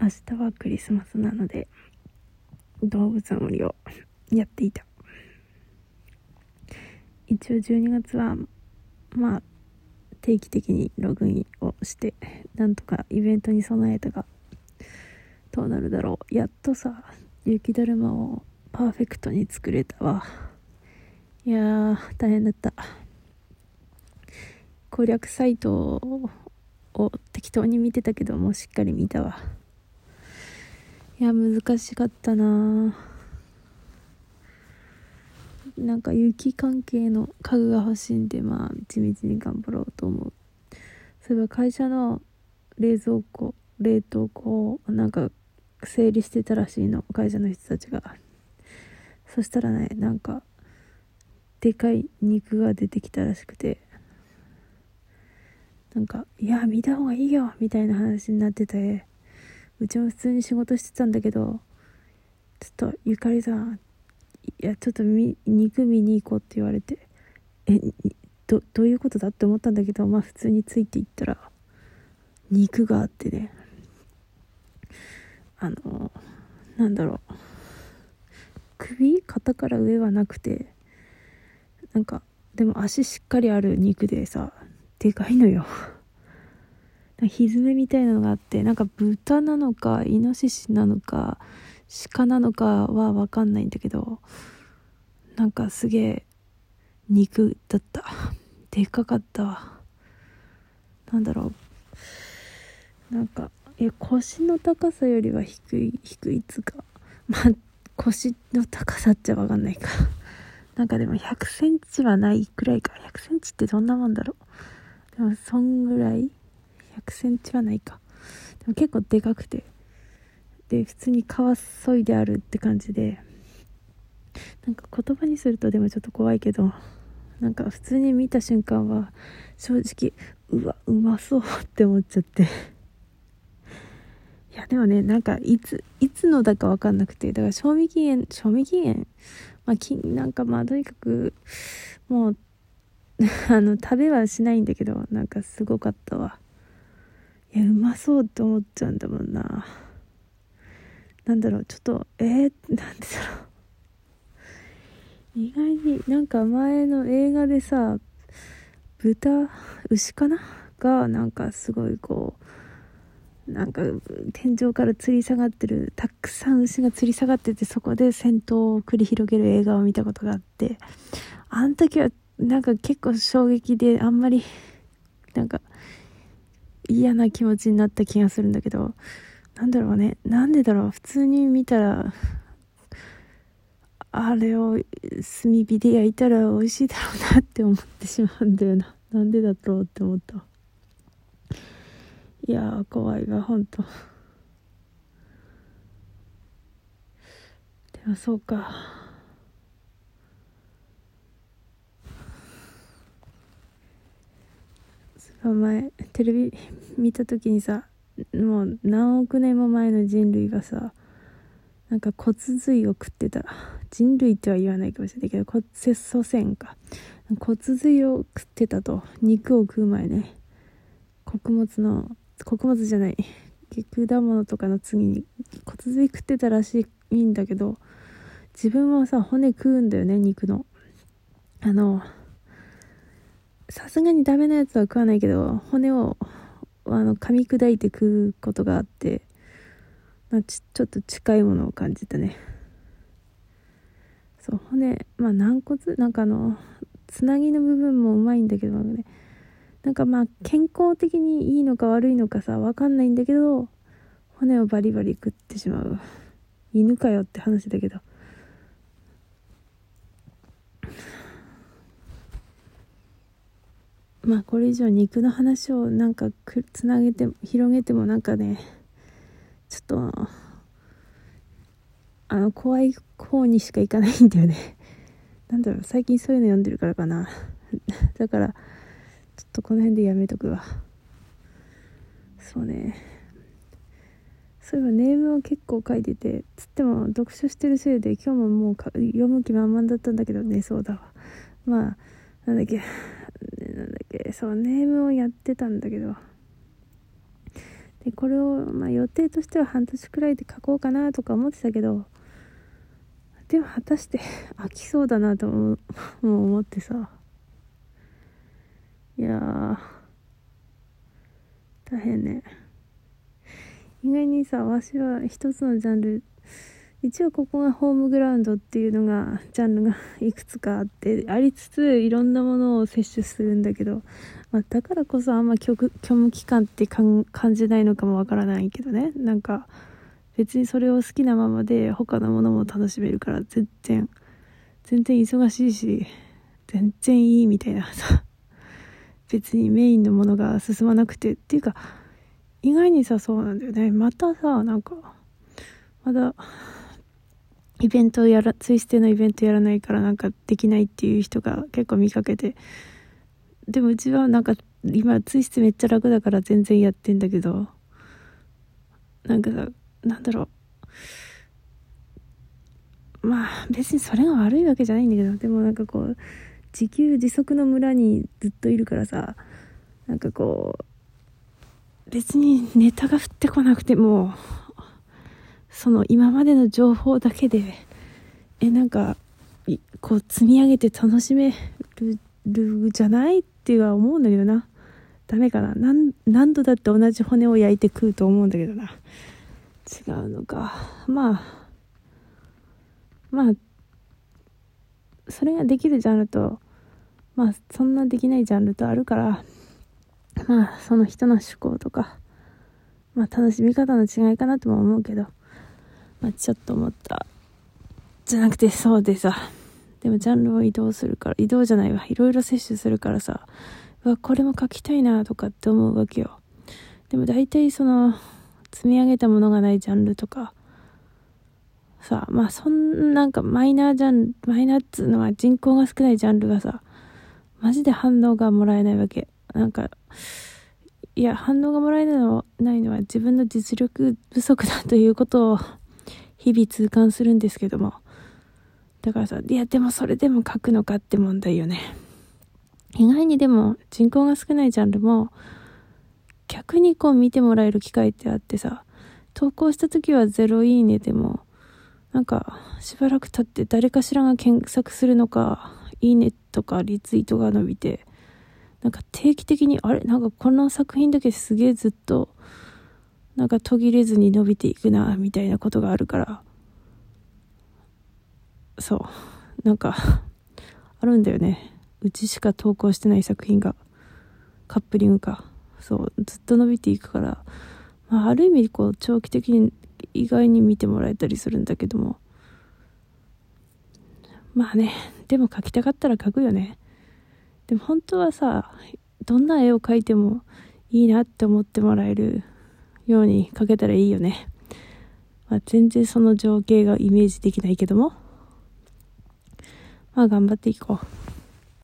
明日はクリスマスなので動物守りをやっていた。一応12月はまあ定期的にログインをしてなんとかイベントに備えたがどうなるだろう。やっとさ雪だるまをパーフェクトに作れたわ。いやー大変だった。攻略サイトを適当に見てたけどもうしっかり見たわ。いや難しかったな。なんか雪関係の家具が欲しいんでまあ地道に頑張ろうと思う。そういえば会社の冷蔵庫冷凍庫をなんか整理してたらしいの。会社の人たちが。そしたらねなんかでかい肉が出てきたらしくて。なんか「いや見た方がいいよ」みたいな話になってて。うちも普通に仕事してたんだけどちょっとゆかりさんいやちょっと肉見に行こうって言われてえどどういうことだって思ったんだけどまあ普通についていったら肉があってね。あのなんだろう。首肩から上はなくてなんかでも足しっかりある肉でさでかいのよ。ひずめみたいなのがあってなんか豚なのかイノシシなのか鹿なのかは分かんないんだけどなんかすげえ肉だった。でかかったわ。なんだろう。なんかえ腰の高さよりは低い低いつか。まあ腰の高さっちゃ分かんないか。なんかでも100センチはないくらいか。100センチってどんなもんだろう。でもそんぐらい100センチはないか。でも結構でかくて。で普通に皮そいであるって感じで。なんか言葉にするとでもちょっと怖いけどなんか普通に見た瞬間は正直うわうまそうって思っちゃって。いやでもねなんかいついつのだか分かんなくて。だから賞味期限賞味期限？まあきなんかまあとにかくもう あの食べはしないんだけどなんかすごかったわ。いやうまそうって思っちゃうんだもんな。なんだろうちょっとえー、なんでだろう。意外になんか前の映画でさ豚牛かな？がなんかすごいこうなんか天井から吊り下がってるたくさん牛が吊り下がっててそこで戦闘を繰り広げる映画を見たことがあってあの時はなんか結構衝撃であんまりなんか嫌な気持ちになった気がするんだけどなんだろうね。なんでだろう。普通に見たらあれを炭火で焼いたら美味しいだろうなって思ってしまうんだよな。なんでだろうって思った。いやー怖いわほんと。でもそうか。前テレビ見た時にさもう何億年も前の人類がさなんか骨髄を食ってた。人類っては言わないかもしれないけど骨祖先か。骨髄を食ってたと。肉を食う前ね。穀物の穀物じゃない。果物とかの次に骨髄食ってたらしいんだけど自分はさ骨食うんだよね肉の。あのさすがにダメなやつは食わないけど骨をあの噛み砕いて食うことがあってちちょっと近いものを感じたね。そう骨まあ軟骨？なんかあのつなぎの部分もうまいんだけどね。なんかまあ健康的にいいのか悪いのかさ分かんないんだけど骨をバリバリ食ってしまう。犬かよって話だけど。まあこれ以上肉の話をなんかくつなげて広げてもなんかねちょっとあの怖い方にしかいかないんだよね。なんだろう最近そういうの読んでるからかな。だからちょっとこの辺でやめとくわ。そうね。そういえばネームを結構書いててつっても読書してるせいで今日ももう読む気満々だったんだけどねそうだわ。まあなんだっけ。けそうネームをやってたんだけど。でこれを、まあ、予定としては半年くらいで書こうかなとか思ってたけどでも果たして 飽きそうだなと もう思ってさ。いや大変ね。意外にさわしは一つのジャンル一応ここがホームグラウンドっていうのがジャンルがいくつかあってありつついろんなものを摂取するんだけど、まあ、だからこそあんま虚無期間って感じないのかもわからないけどね。なんか別にそれを好きなままで他のものも楽しめるから全然全然忙しいし全然いいみたいなさ 別にメインのものが進まなくて。っていうか意外にさそうなんだよね。またさなんかまだイベントをやら、ツイステのイベントやらないからなんかできないっていう人が結構見かけて、でもうちはなんか今ツイステめっちゃ楽だから全然やってんだけど、なんかさ、なんだろう。まあ別にそれが悪いわけじゃないんだけど、でもなんかこう、自給自足の村にずっといるからさ、なんかこう、別にネタが降ってこなくても、その今までの情報だけでえなんかこう積み上げて楽しめるじゃないっては思うんだけどな。ダメかな。何何度だって同じ骨を焼いて食うと思うんだけどな。違うのか。まあまあそれができるジャンルとまあそんなできないジャンルとあるからまあその人の趣向とかまあ楽しみ方の違いかなとも思うけど。まあ、ちょっと思った。じゃなくて、そうでさ、でもジャンルを移動するから、移動じゃないわ。いろいろ摂取するからさ、うわ、これも書きたいなとかって思うわけよ。でも大体その、積み上げたものがないジャンルとか、さ、まあそんなんかマイナージャン、マイナーっつうのは人口が少ないジャンルがさ、マジで反応がもらえないわけ。なんか、いや、反応がもらえないのないのは自分の実力不足だということを日々痛感するんですけども。だからさ、いや、でもそれでも書くのかって問題よね。意外にでも人口が少ないジャンルも逆にこう見てもらえる機会ってあってさ、投稿した時は0いいねでも、なんかしばらく経って誰かしらが検索するのか、いいねとかリツイートが伸びて、なんか定期的に、あれ？なんかこの作品だけすげえずっとなんか途切れずに伸びていくなみたいなことがあるから。そう。なんかあるんだよね。うちしか投稿してない作品が。カップリングか。そう。ずっと伸びていくから、まあ、ある意味こう長期的に意外に見てもらえたりするんだけども。まあねでも描きたかったら描くよね。でも本当はさどんな絵を描いてもいいなって思ってもらえるようにかけたらいいよね。まあ、全然その情景がイメージできないけども、まあ頑張っていこう。